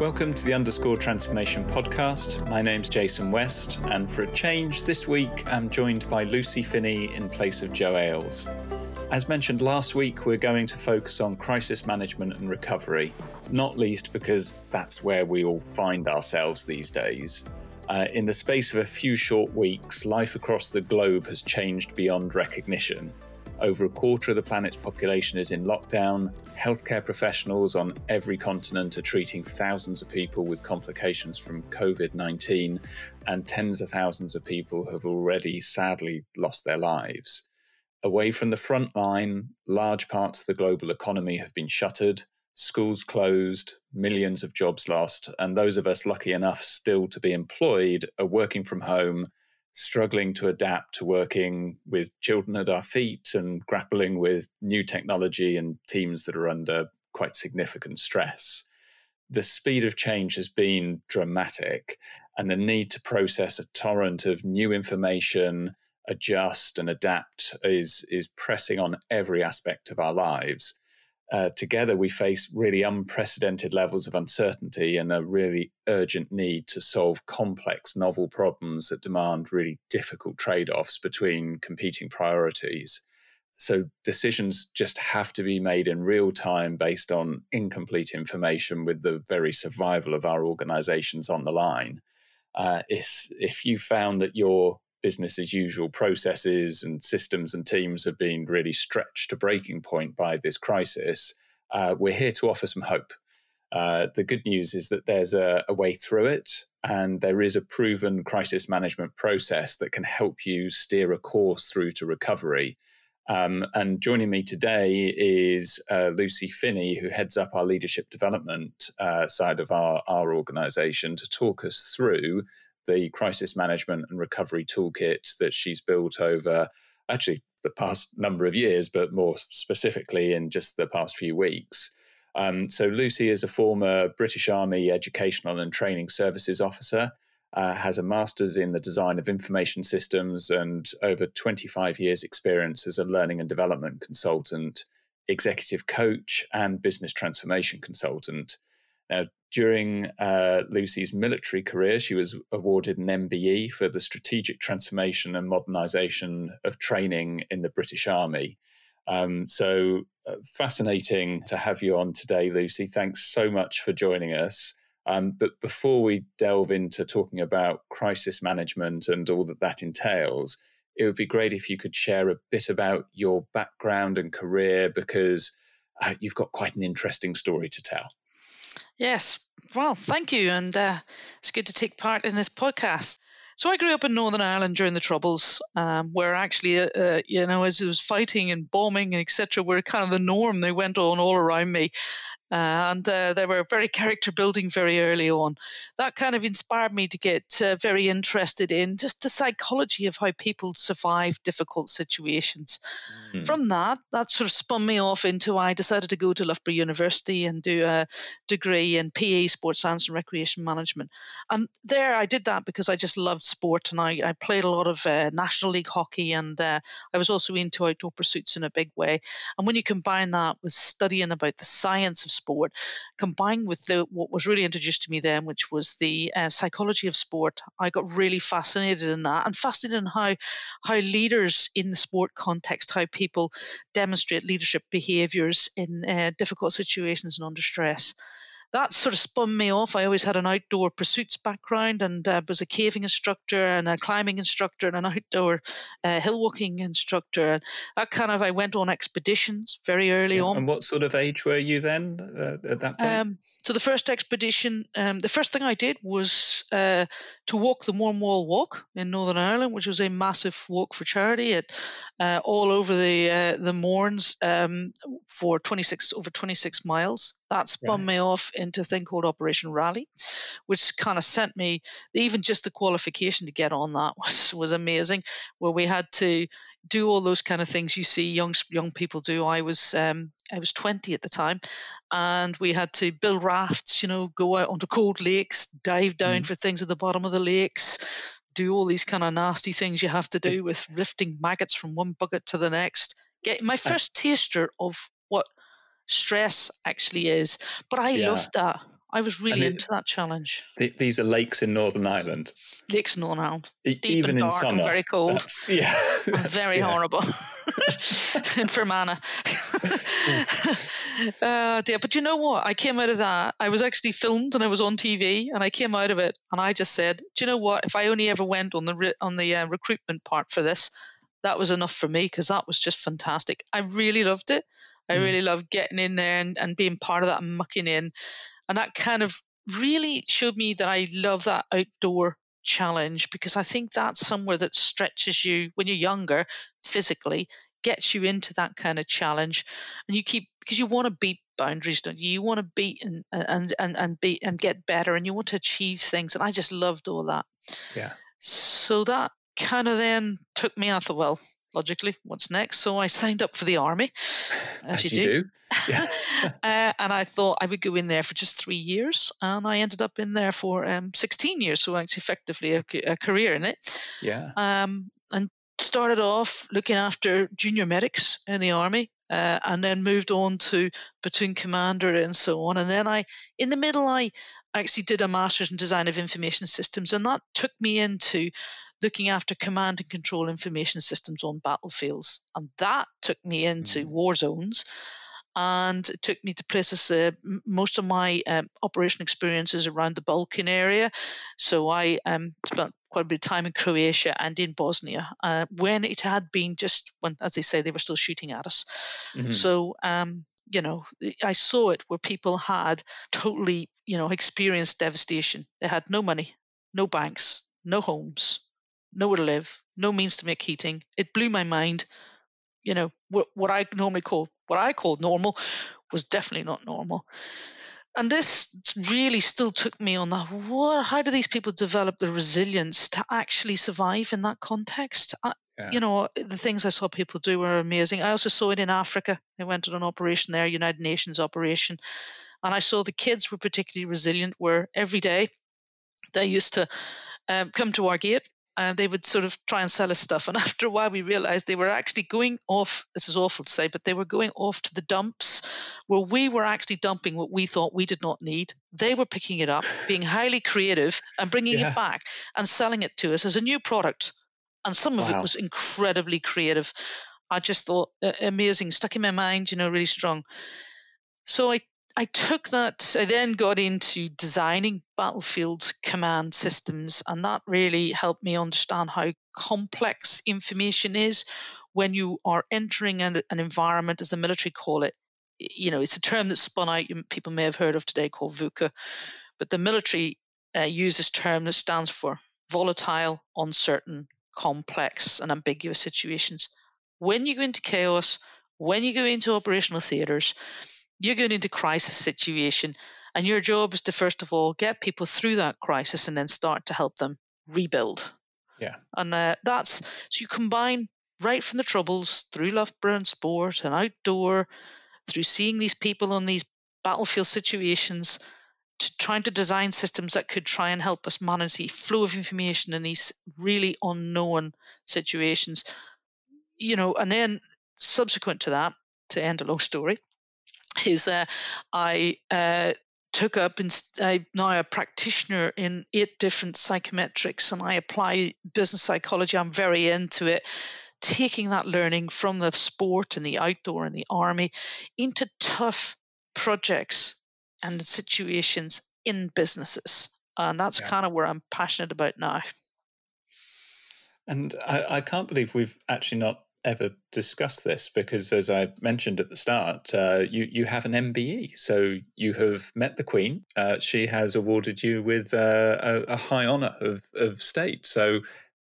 Welcome to the Underscore Transformation podcast. My name's Jason West, and for a change, this week I'm joined by Lucy Finney in place of Joe Ailes. As mentioned last week, we're going to focus on crisis management and recovery, not least because that's where we all find ourselves these days. Uh, in the space of a few short weeks, life across the globe has changed beyond recognition. Over a quarter of the planet's population is in lockdown. Healthcare professionals on every continent are treating thousands of people with complications from COVID 19, and tens of thousands of people have already sadly lost their lives. Away from the front line, large parts of the global economy have been shuttered, schools closed, millions of jobs lost, and those of us lucky enough still to be employed are working from home struggling to adapt to working with children at our feet and grappling with new technology and teams that are under quite significant stress. The speed of change has been dramatic, and the need to process a torrent of new information, adjust, and adapt is, is pressing on every aspect of our lives uh, together we face really unprecedented levels of uncertainty and a really urgent need to solve complex, novel problems that demand really difficult trade offs between competing priorities. So, decisions just have to be made in real time based on incomplete information with the very survival of our organizations on the line. Uh, if you found that your business as usual processes and systems and teams have been really stretched to breaking point by this crisis, uh, we're here to offer some hope. Uh, the good news is that there's a, a, way through it, and there is a proven crisis management process that can help you steer a course through to recovery. Um, and joining me today is uh, Lucy Finney, who heads up our leadership development uh, side of our, our organization, to talk us through the crisis management and recovery toolkit that she's built over actually the past number of years, but more specifically in just the past few weeks. Um, so, Lucy is a former British Army Educational and Training Services officer, uh, has a master's in the design of information systems, and over 25 years' experience as a learning and development consultant, executive coach, and business transformation consultant. Now, during uh, Lucy's military career, she was awarded an MBE for the strategic transformation and modernization of training in the British Army. Um, so uh, fascinating to have you on today, Lucy. Thanks so much for joining us. Um, but before we delve into talking about crisis management and all that that entails, it would be great if you could share a bit about your background and career because uh, you've got quite an interesting story to tell. Yes. Well, thank you. And uh, it's good to take part in this podcast. So I grew up in Northern Ireland during the Troubles, um, where actually, uh, uh, you know, as it was fighting and bombing and etc., were kind of the norm. They went on all around me, uh, and uh, they were very character building very early on. That kind of inspired me to get uh, very interested in just the psychology of how people survive difficult situations. Mm. From that, that sort of spun me off into I decided to go to Loughborough University and do a degree in PE, Sports Science and Recreation Management. And there I did that because I just loved sport and I, I played a lot of uh, National League hockey and uh, I was also into outdoor pursuits in a big way. And when you combine that with studying about the science of sport, combined with the, what was really introduced to me then, which was the uh, psychology of sport. I got really fascinated in that and fascinated in how how leaders in the sport context, how people demonstrate leadership behaviours in uh, difficult situations and under stress that sort of spun me off. I always had an outdoor pursuits background and uh, was a caving instructor and a climbing instructor and an outdoor uh, hill walking instructor. And that kind of, I went on expeditions very early yeah, on. And what sort of age were you then uh, at that point? Um, so the first expedition, um, the first thing I did was uh, to walk the Mourne Walk in Northern Ireland, which was a massive walk for charity at uh, all over the uh, the Mournes um, for 26 over 26 miles. That spun right. me off into a thing called Operation Raleigh, which kind of sent me even just the qualification to get on that was was amazing. Where we had to do all those kind of things you see young young people do. I was um, I was 20 at the time, and we had to build rafts. You know, go out onto cold lakes, dive down mm. for things at the bottom of the lakes, do all these kind of nasty things you have to do with lifting maggots from one bucket to the next. Get my first taster of stress actually is. But I yeah. loved that. I was really it- into that challenge. Th- these are lakes in Northern Ireland, Lakes in Northern Ireland, E- deep even and in dark summer. and very cold. That's- yeah, that's- very yeah. horrible. in Fermanagh. uh, dear, but you know what? I came out of that. I was actually filmed and I was on TV, and I came out of it, and I just said, "Do you know what? If I only ever went on the re- on the uh, recruitment part for this, that was enough for me because that was just fantastic. I really loved it. I Mm. really love getting in there and, and being part of that and mucking in, and that kind of really showed me that I love that outdoor challenge because I think that's somewhere that stretches you when you're younger physically, gets you into that kind of challenge, and you keep because you want to beat boundaries, don't you? You want to beat and and and and beat and get better, and you want to achieve things, and I just loved all that. Yeah. So that kind of then took me out the well. Logically, what's next? So I signed up for the army, as, you, do. Yeah. uh, and I thought I would go in there for just three years, and I ended up in there for um, 16 years, so actually effectively a, a career in it. Yeah. Um, and started off looking after junior medics in the army, uh, and then moved on to platoon commander and so on. And then I, in the middle, I actually did a master's in design of information systems, and that took me into looking after command and control information systems on battlefields. And that took me into Mm. war zones and it took me to places. Uh, most of my um, operation experiences around the Balkan area, so I um, spent quite a bit of time in Croatia and in Bosnia uh, when it had been just when, as they say, they were still shooting at us. Mhm. So, um, you know, I saw it where people had totally, you know, experienced devastation. They had no money, no banks, no homes, nowhere to live, no means to make heating. It blew my mind. You know, what, what I normally call, what I call normal was definitely not normal. And this really still took me on that. What, how do these people develop the resilience to actually survive in that context? I, Yeah. you know, the things I saw people do were amazing. I also saw it in Africa. I went on an operation there, United Nations operation, and I saw the kids were particularly resilient. Where every day they used to um, come to our gate and they would sort of try and sell us stuff. And after a while, we realized they were actually going off. This is awful to say, but they were going off to the dumps where we were actually dumping what we thought we did not need. They were picking it up, being highly creative, and bringing Yeah. it back and selling it to us as a new product. And some of it was incredibly creative. I just thought uh, amazing, stuck in my mind, you know, really strong. So I I took that. I then got into designing battlefield command systems, and that really helped me understand how complex information is when you are entering an, an environment, as the military call it. You know, it's a term that spun out. People may have heard of today called VUCA, but the military uh, use this term that stands for volatile, uncertain, complex, and ambiguous situations. When you go into chaos, when you go into operational theaters, you're going into crisis situation, and your job is to first of all get people through that crisis and then start to help them rebuild. Yeah. And uh, that's so you combine right from the troubles through Loughborough and sport and outdoor, through seeing these people on these battlefield situations, to trying to design systems that could try and help us manage the flow of information in these really unknown situations. You know, and then subsequent to that, to end a long story, is uh, I uh, took up and I'm now a practitioner in eight different psychometrics and I apply business psychology. I'm very into it. Taking that learning from the sport and the outdoor and the army into tough projects and situations in businesses. And that's Yeah. kind of where I'm passionate about now. And I, I can't believe we've actually not ever discussed this because, as I mentioned at the start, uh, you you have an MBE, so you have met the Queen. Uh, she has awarded you with uh, a, a high honour of of state. So,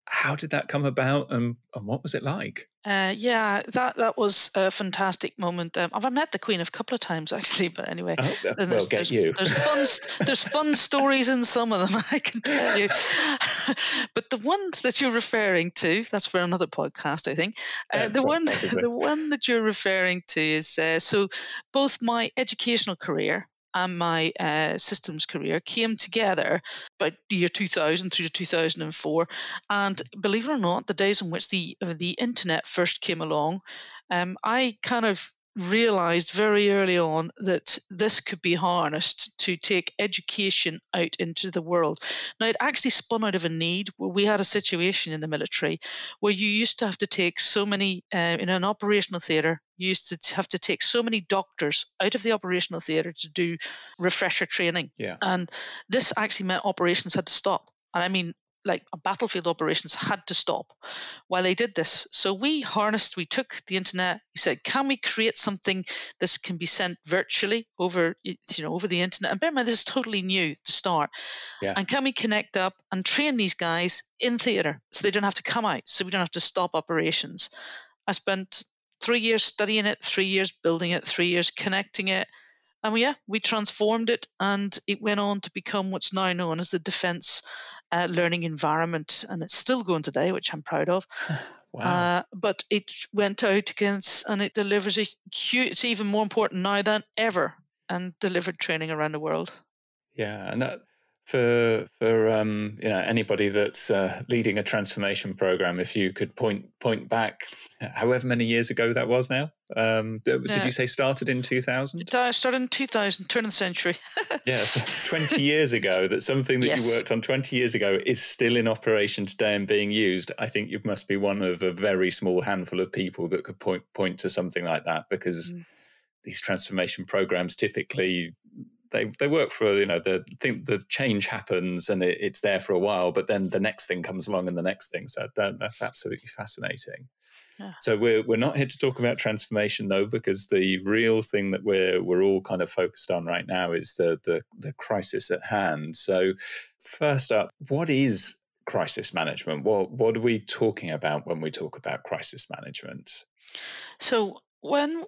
how did that come about, and, and what was it like? Uh, yeah, that that was a fantastic moment. Um, I've met the Queen a couple of times actually, but anyway, Oh, then well, there's, get there's, you. there's fun there's fun stories in some of them I can tell you. but the one that you're referring to, that's for another podcast, I think. Uh, Yeah, the one possibly. the one that you're referring to is uh, so both my educational career and my uh, systems career came together about the year 2000 through to 2004 and believe it or not the days in which the the internet first came along um, I kind of realized very early on that this could be harnessed to take education out into the world. Now, it actually spun out of a need where we had a situation in the military where you used to have to take so many, uh, in an operational theatre, you used to have to take so many doctors out of the operational theatre to do refresher training. Yeah. And this actually meant operations had to stop. And I mean, like battlefield operations had to stop while they did this. So we harnessed, we took the internet. We said, can we create something that can be sent virtually over, you know, over the internet? And bear in mind, this is totally new to start. Yeah. And can we connect up and train these guys in theatre so they don't have to come out, so we don't have to stop operations? I spent three years studying it, three years building it, three years connecting it. And yeah, we transformed it and it went on to become what's now known as the Defence uh, Learning Environment. And it's still going today, which I'm proud of. wow. Uh, but it went out against and it delivers a huge, it's even more important now than ever and delivered training around the world. Yeah. And that, for for um, you know anybody that's uh, leading a transformation program, if you could point point back, however many years ago that was now. Um, did you say started in two thousand? It uh, started in 2000, turn of the century. yes, twenty years ago. That something that Yes. you worked on twenty years ago is still in operation today and being used. I think you must be one of a very small handful of people that could point point to something like that because Mm. these transformation programs typically they they work for you know the thing the change happens and it, it's there for a while, but then the next thing comes along and the next thing. So that, that's absolutely fascinating. Yeah. So we're we're not here to talk about transformation though, because the real thing that we're we're all kind of focused on right now is the the, the crisis at hand. So first up, what is crisis management? What what are we talking about when we talk about crisis management? So when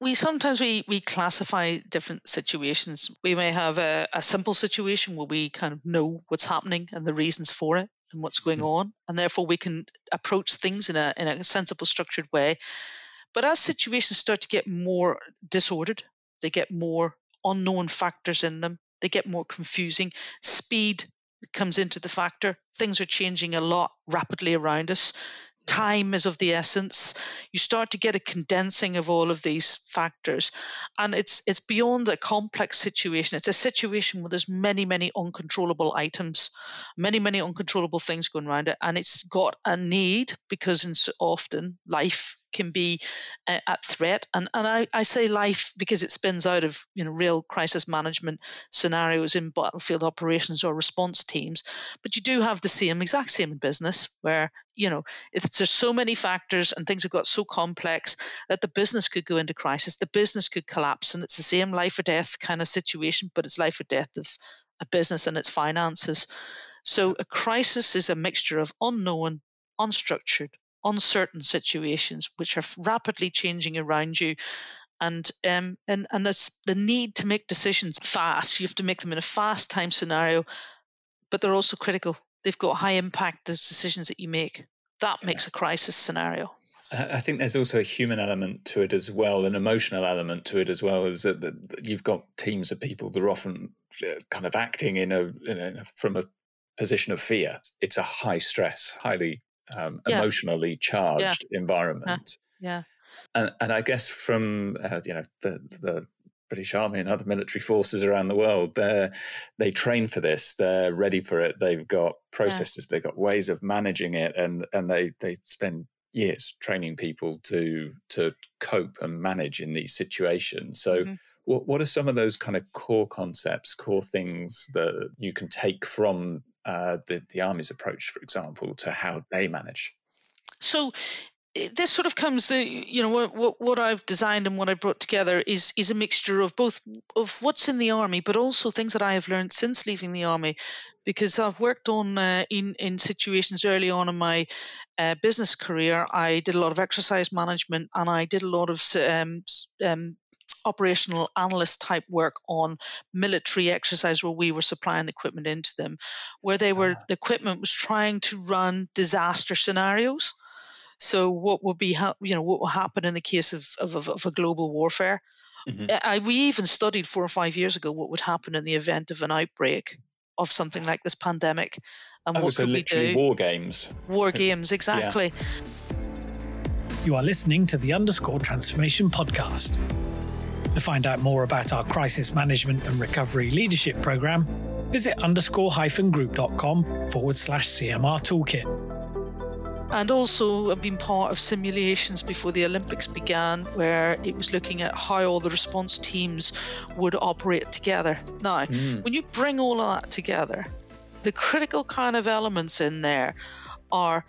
we sometimes we, we classify different situations. We may have a, a simple situation where we kind of know what's happening and the reasons for it and what's going Mhm. on, and therefore we can approach things in a in a sensible, structured way. But as situations start to get more disordered, they get more unknown factors in them, they get more confusing. Speed comes into the factor. Things are changing a lot rapidly around us. Time is of the essence. You start to get a condensing of all of these factors, and it's it's beyond a complex situation. It's a situation where there's many many uncontrollable items, many many uncontrollable things going around it, and it's got a need because often life can be uh, at threat. And and I, I say life because it spins out of you know real crisis management scenarios in battlefield operations or response teams. But you do have the same exact same in business where you know there's so many factors and things have got so complex that the business could go into crisis, the business could collapse, and it's the same life or death kind of situation, but it's life or death of a business and its finances. So a crisis is a mixture of unknown, unstructured, uncertain situations which are rapidly changing around you and um, and and there's the need to make decisions fast you have to make them in a fast time scenario but they're also critical they've got high impact the decisions that you make that makes a crisis scenario I think there's also a human element to it as well, an emotional element to it as well. Is that that you've got teams of people that are often uh, kind of acting in a, in a from a position of fear. It's a high stress, highly um, Yeah. emotionally charged environment. yeah And and I guess from uh, you know the the British Army and other military forces around the world, they they train for this. They're ready for it. They've got processes. They've got ways of managing it, and and they they spend years training people to to cope and manage in these situations. So. Mhm. What, what are some of those kind of core concepts, core things that you can take from uh, the, the Army's approach, for example, to how they manage? so this sort of comes the you know what, what what I've designed and what I brought together is is a mixture of both of what's in the army, but also things that I have learned since leaving the army, because I've worked on uh, in in situations early on in my uh, business career. I did a lot of exercise management and I did a lot of um, um, operational analyst type work on military exercise where we were supplying equipment into them, where they were Ah. the equipment was trying to run disaster scenarios. So what would be you know what will happen in the case of of, of, a global warfare? Mhm. I, we even studied four or five years ago what would happen in the event of an outbreak of something like this pandemic, and Oh, what so could we do? war games. War games, exactly. You are listening to the Underscore Transformation Podcast. To find out more about our crisis management and recovery leadership program, visit underscore hyphen group.com forward slash CMR toolkit and also I've been part of simulations before the Olympics began where it was looking at how all the response teams would operate together. Now, mm. when you bring all of that together, the critical kind of elements in there are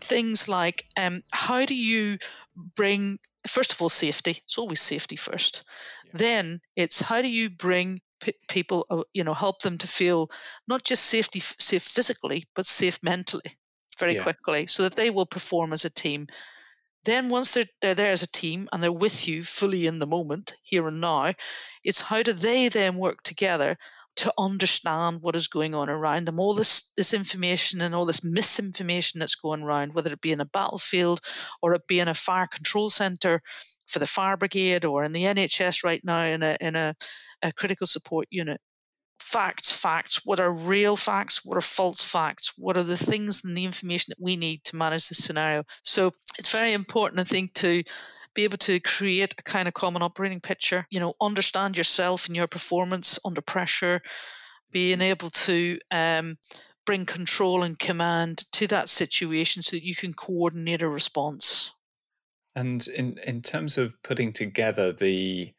things like um, how do you bring first of all safety it's always safety first yeah. then it's how do you bring p- people you know help them to feel not just safety safe physically but safe mentally very yeah. quickly so that they will perform as a team. Then once they're they're there as a team and they're with you fully in the moment, here and now, it's how do they then work together to understand what is going on around them, all this this information and all this misinformation that's going around, whether it be in a battlefield or it be in a fire control centre for the fire brigade or in the NHS right now in a in a, a critical support unit facts, facts. What are real facts? What are false facts? What are the things and the information that we need to manage this scenario? So it's very important, I think, to be able to create a kind of common operating picture, you know, understand yourself and your performance under pressure, being able to um, bring control and command to that situation so that you can coordinate a response. And in, in terms of putting together the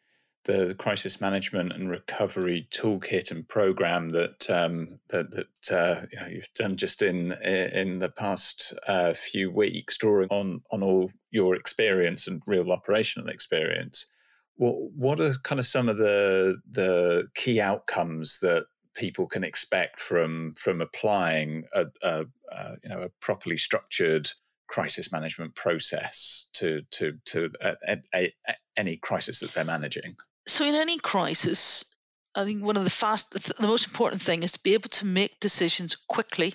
the crisis management and recovery toolkit and program that um, that, that uh, you know you've done just in in the past uh, few weeks, drawing on on all your experience and real operational experience. What what are kind of some of the the key outcomes that people can expect from from applying a, a, a you know a properly structured crisis management process to to to a, any crisis that they're managing? So in any crisis, I think one of the fast, the most important thing is to be able to make decisions quickly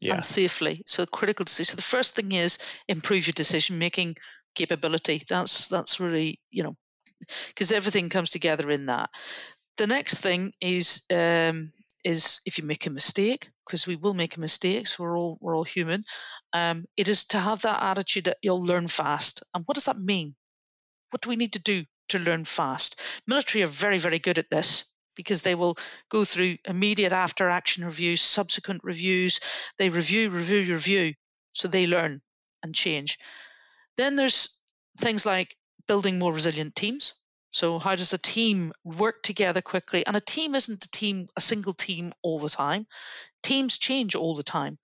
yeah. and safely. So critical decisions. So the first thing is improve your decision making capability. That's that's really you know because everything comes together in that. The next thing is um, is if you make a mistake, because we will make mistakes. We're all we're all human. Um, it is to have that attitude that you'll learn fast. And what does that mean? What do we need to do to learn fast. Military are very, very good at this because they will go through immediate after action reviews, subsequent reviews. They review, review, review. So they learn and change. Then there's things like building more resilient teams. So how does a team work together quickly? And a team isn't a team, a single team all the time. Teams change all the time.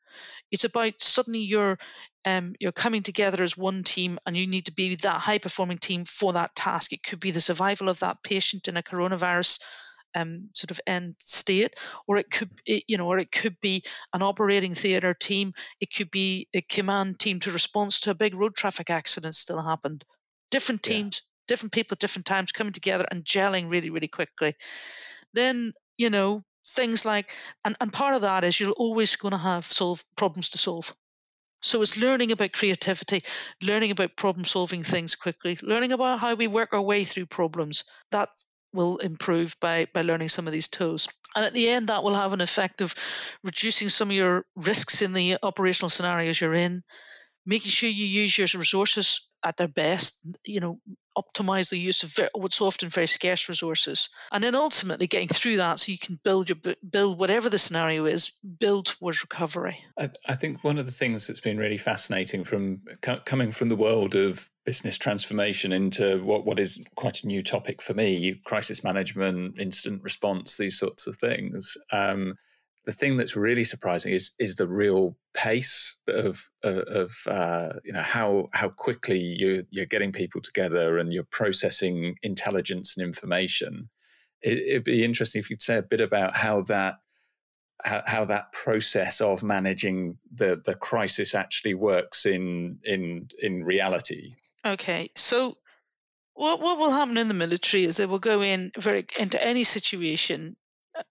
It's about suddenly you're um, you're coming together as one team and you need to be that high performing team for that task. It could be the survival of that patient in a coronavirus um, sort of end state, or it could, it, you know, or it could be an operating theatre team. It could be a command team to response to a big road traffic accident still happened. Different teams, yeah. different people at different times coming together and gelling really, really quickly. Then, you know, things like, and, and part of that is you're always going to have solve problems to solve. So it's learning about creativity, learning about problem solving things quickly, learning about how we work our way through problems. That will improve by, by learning some of these tools. And at the end, that will have an effect of reducing some of your risks in the operational scenarios you're in, making sure you use your resources at their best, you know, optimize the use of what's often very scarce resources, and then ultimately getting through that so you can build your build whatever the scenario is, build towards recovery. I, I think one of the things that's been really fascinating from coming from the world of business transformation into what, what is quite a new topic for me crisis management incident response these sorts of things um, the thing that's really surprising is is the real pace of of, uh, you know how how quickly you you're getting people together and you're processing intelligence and information. It, would be interesting if you'd say a bit about how that how, that process of managing the the crisis actually works in in in reality. Okay, so what what will happen in the military is they will go in very into any situation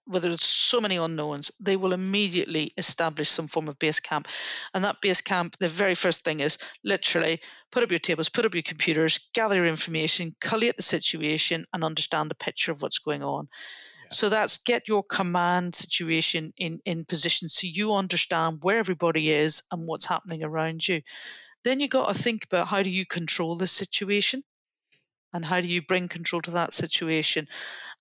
where there's so many unknowns, they will immediately establish some form of base camp. And that base camp, the very first thing is literally put up your tables, put up your computers, gather your information, collate the situation, and understand the picture of what's going on. Yeah. So that's get your command situation in, in position so you understand where everybody is and what's happening around you. then you got to think about how do you control the situation and how do you bring control to that situation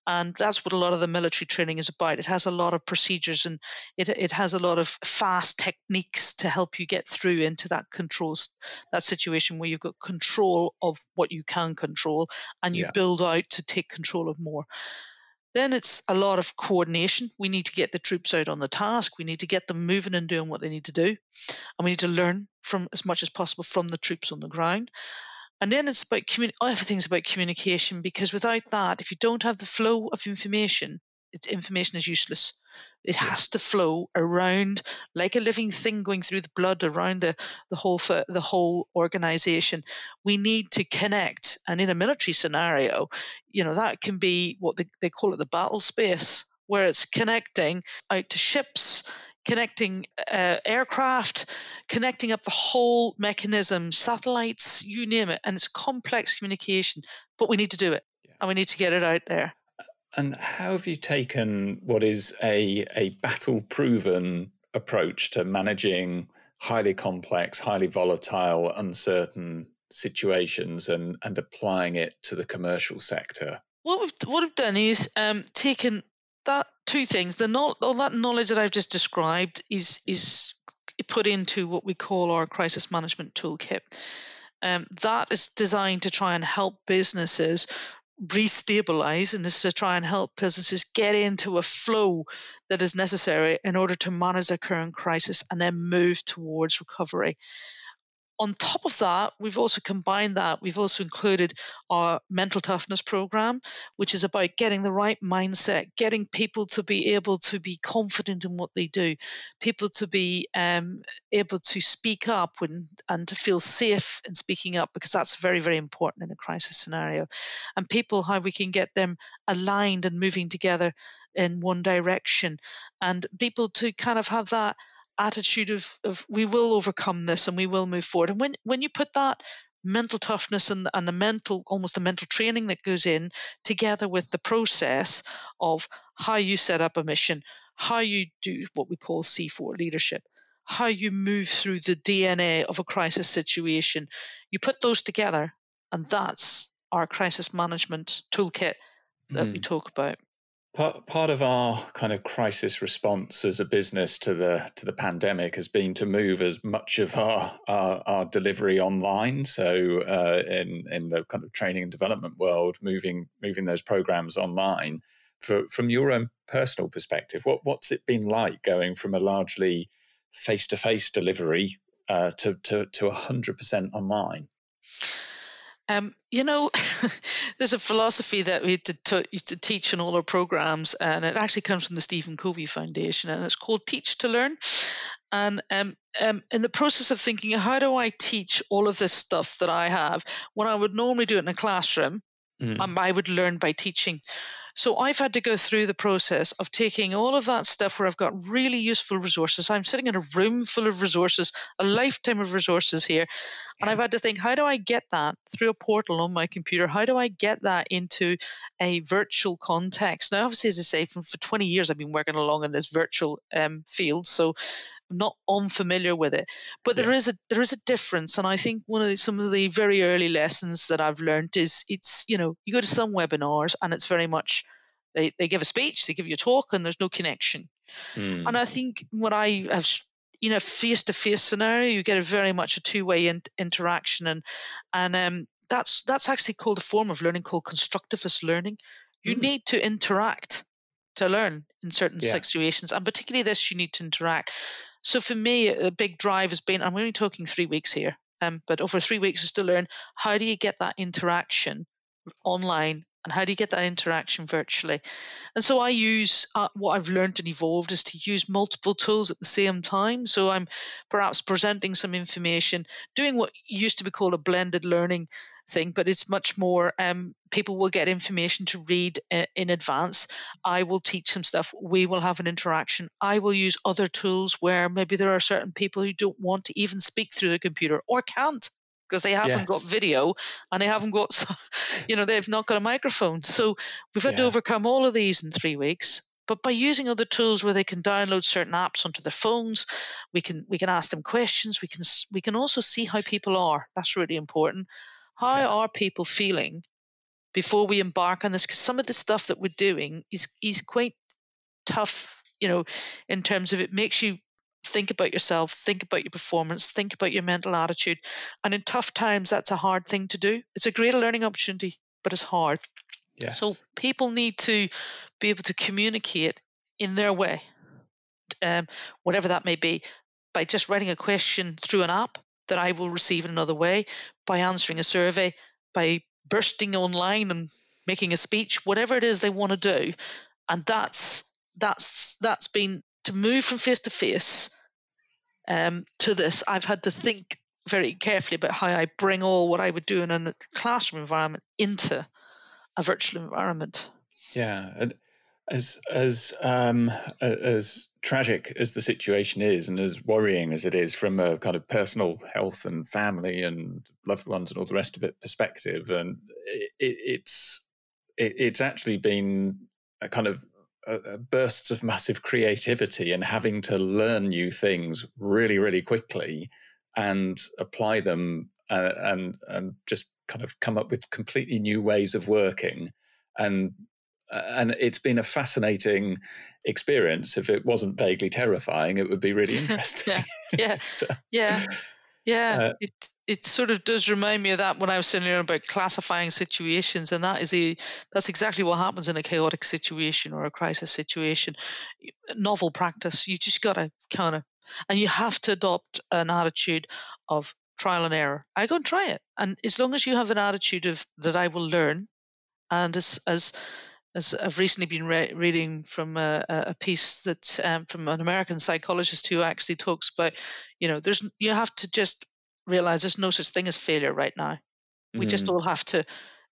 and that's what a lot of the military training is about it has a lot of procedures and it, it has a lot of fast techniques to help you get through into that controls that situation where you've got control of what you can control and you yeah. build out to take control of more then it's a lot of coordination. We need to get the troops out on the task. We need to get them moving and doing what they need to do. And we need to learn from as much as possible from the troops on the ground. And then it's about communi- everything's about communication because without that, if you don't have the flow of information, it, information is useless. It has to flow around like a living thing going through the blood around the, the whole the whole organization. We need to connect, and in a military scenario, you know that can be what they, they call it the battle space, where it's connecting out to ships, connecting uh, aircraft, connecting up the whole mechanism, satellites, you name it. And it's complex communication, but we need to do it yeah. and we need to get it out there. And how have you taken what is a, a battle proven approach to managing highly complex, highly volatile, uncertain situations and, and applying it to the commercial sector? What we've, what we've done is um, taken that two things. The all that knowledge that I've just described is is put into what we call our crisis management toolkit. Um, that is designed to try and help businesses restabilize and is to try and help businesses get into a flow that is necessary in order to manage their current crisis and then move towards recovery on top of that, we've also combined that. We've also included our mental toughness program, which is about getting the right mindset, getting people to be able to be confident in what they do, people to be um, able to speak up when, and to feel safe in speaking up, because that's very, very important in a crisis scenario. And people, how we can get them aligned and moving together in one direction, and people to kind of have that attitude of, of we will overcome this and we will move forward. And when when you put that mental toughness and, and the mental almost the mental training that goes in together with the process of how you set up a mission, how you do what we call C4 leadership, how you move through the DNA of a crisis situation. You put those together, and that's our crisis management toolkit that mm. we mm-hmm. talk about. Part, part of our kind of crisis response as a business to the to the pandemic has been to move as much of our our, our delivery online. So uh, in in the kind of training and development world, moving moving those programs online. For, from your own personal perspective, what what's it been like going from a largely face to face delivery uh, to to to hundred percent online? Um, you know, there's a philosophy that we used to, used to, teach in all our programs, and it actually comes from the Stephen Covey Foundation, and it's called Teach to Learn. And um, um, in the process of thinking, how do I teach all of this stuff that I have when I would normally do it in a classroom? Mm. I would learn by teaching. So I've had to go through the process of taking all of that stuff where I've got really useful resources. I'm sitting in a room full of resources, a lifetime of resources here. And I've had to think, how do I get that through a portal on my computer? How do I get that into a virtual context? Now, obviously, as I say, for, for 20 years, I've been working along in this virtual um, field. So not unfamiliar with it, but there yeah. is a there is a difference, and I think one of the, some of the very early lessons that I've learned is it's you know you go to some webinars and it's very much they, they give a speech, they give you a talk, and there's no connection. Mm. And I think what I have you know face to face scenario, you get a very much a two way in, interaction, and and um, that's that's actually called a form of learning called constructivist learning. You mm. need to interact to learn in certain yeah. situations, and particularly this, you need to interact. So for me, a big drive has been I'm only talking three weeks here, um, but over three weeks is to learn how do you get that interaction online and how do you get that interaction virtually. And so i use uh, what i've learned and evolved is to use multiple tools at the same time. So i'm perhaps presenting some information doing what used to be called a blended learning thing, but it's much more. Um, people will get information to read in, in advance. I will teach some stuff. We will have an interaction. I will use other tools where maybe there are certain people who don't want to even speak through the computer or can't because they haven't yes. got video and they haven't got, you know, they've not got a microphone. So we've had yeah. to overcome all of these in three weeks. but by using other tools where they can download certain apps onto their phones, we can we can ask them questions. We can we can also see how people are. That's really important. How yeah. are people feeling before we embark on this? Because some of the stuff that we're doing is is quite tough, you know, in terms of it makes you think about yourself, think about your performance, think about your mental attitude. And in tough times, that's a hard thing to do. It's a great learning opportunity, but it's hard. Yes. So people need to be able to communicate in their way, um, whatever that may be, by just writing a question through an app that I will receive in another way, by answering a survey, by bursting online and making a speech, whatever it is they want to do. And that's that's that's been to move from face to face um, to this. I've had to think very carefully about how I bring all what I would do in a classroom environment into a virtual environment. Yeah, as as um, as tragic as the situation is, and as worrying as it is from a kind of personal health and family and loved ones and all the rest of it perspective, and it, it's it, it's actually been a kind of uh, bursts of massive creativity and having to learn new things really, really quickly and apply them uh, and and just kind of come up with completely new ways of working. And uh, and it's been a fascinating experience if it wasn't vaguely terrifying it would be really interesting yeah yeah so, yeah yeah uh, it it sort of does remind me of that when I was saying earlier about classifying situations, and that is the that's exactly what happens in a chaotic situation or a crisis situation. Novel practice, you just got to kind of, and you have to adopt an attitude of trial and error. I go and try it, and as long as you have an attitude of that, I will learn. And as as as I've recently been re- reading from a, a piece that um, from an American psychologist who actually talks about, you know, there's you have to just realize there's no such thing as failure right now. We mm. just all have to,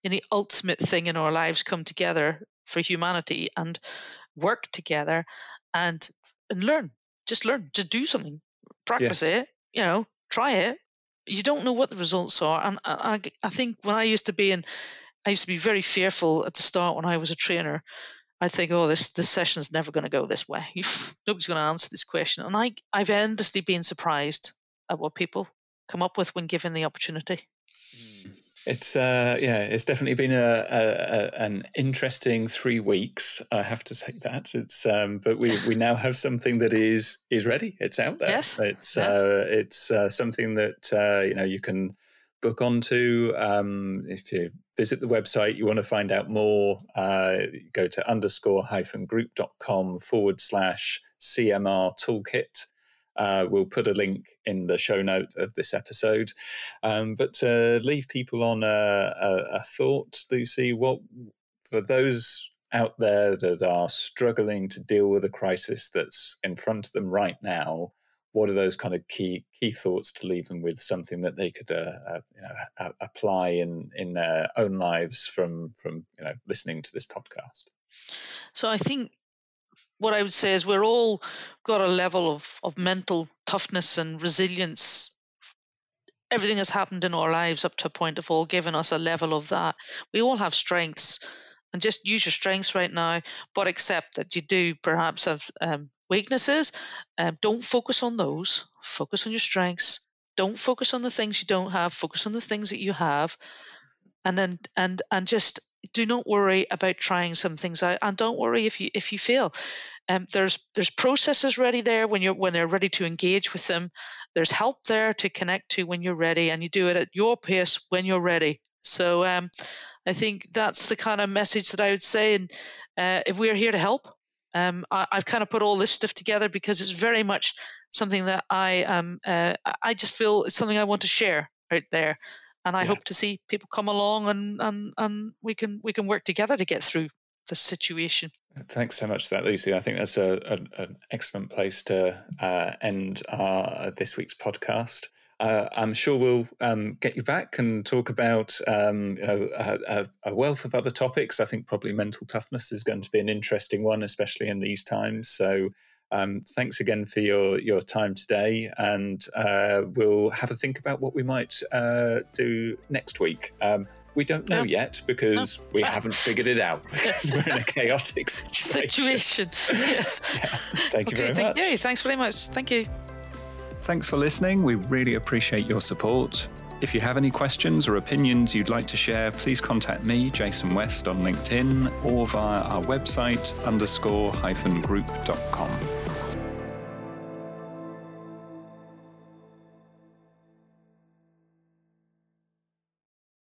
in the ultimate thing in our lives, come together for humanity and work together and and learn. Just learn. Just do something. Practice yes. it. You know, try it. You don't know what the results are, and I, I think when I used to be in, I used to be very fearful at the start when I was a trainer. I think, oh, this this session's never going to go this way. Nobody's going to answer this question, and I I've endlessly been surprised at what people come up with when given the opportunity. Hmm. It's uh, yeah, it's definitely been a, a, a, an interesting three weeks. I have to say that it's um, but we, we now have something that is is ready. It's out there. Yes, it's yeah. uh, it's uh, something that uh, you know you can book onto. Um, if you visit the website, you want to find out more. Uh, go to underscore hyphen group.com forward slash CMR toolkit. Uh, we'll put a link in the show note of this episode. Um, but to leave people on a, a, a thought, Lucy, what for those out there that are struggling to deal with a crisis that's in front of them right now, what are those kind of key key thoughts to leave them with? Something that they could uh, uh, you know, apply in in their own lives from from you know listening to this podcast. So I think what I would say is we're all got a level of, of mental toughness and resilience. Everything has happened in our lives up to a point of all given us a level of that. We all have strengths and just use your strengths right now, but accept that you do perhaps have um, weaknesses. Um, don't focus on those. Focus on your strengths. Don't focus on the things you don't have. Focus on the things that you have, and then and and just do not worry about trying some things out, and don't worry if you if you fail. Um, there's there's processes ready there when you're when they're ready to engage with them. There's help there to connect to when you're ready, and you do it at your pace when you're ready. So um, I think that's the kind of message that I would say. And uh, if we're here to help, um, I, have kind of put all this stuff together because it's very much something that I um uh, I just feel it's something I want to share out there, and I yeah. hope to see people come along and and and we can we can work together to get through the situation. Thanks so much for that, Lucy. I think that's a, a an excellent place to uh, end our, this week's podcast. Uh, I'm sure we'll um, get you back and talk about um, you know a, a, wealth of other topics. I think probably mental toughness is going to be an interesting one, especially in these times. So. Um, thanks again for your, your time today, and uh, we'll have a think about what we might uh, do next week. Um, We don't know No. yet because No. we haven't figured it out because we're in a chaotic situation. Situation. Yes. Thank you okay, very thank much. you. Thanks very much. Thank you. Thanks for listening. We really appreciate your support. If you have any questions or opinions you'd like to share, please contact me, Jason West, on LinkedIn or via our website underscore hyphen group.com.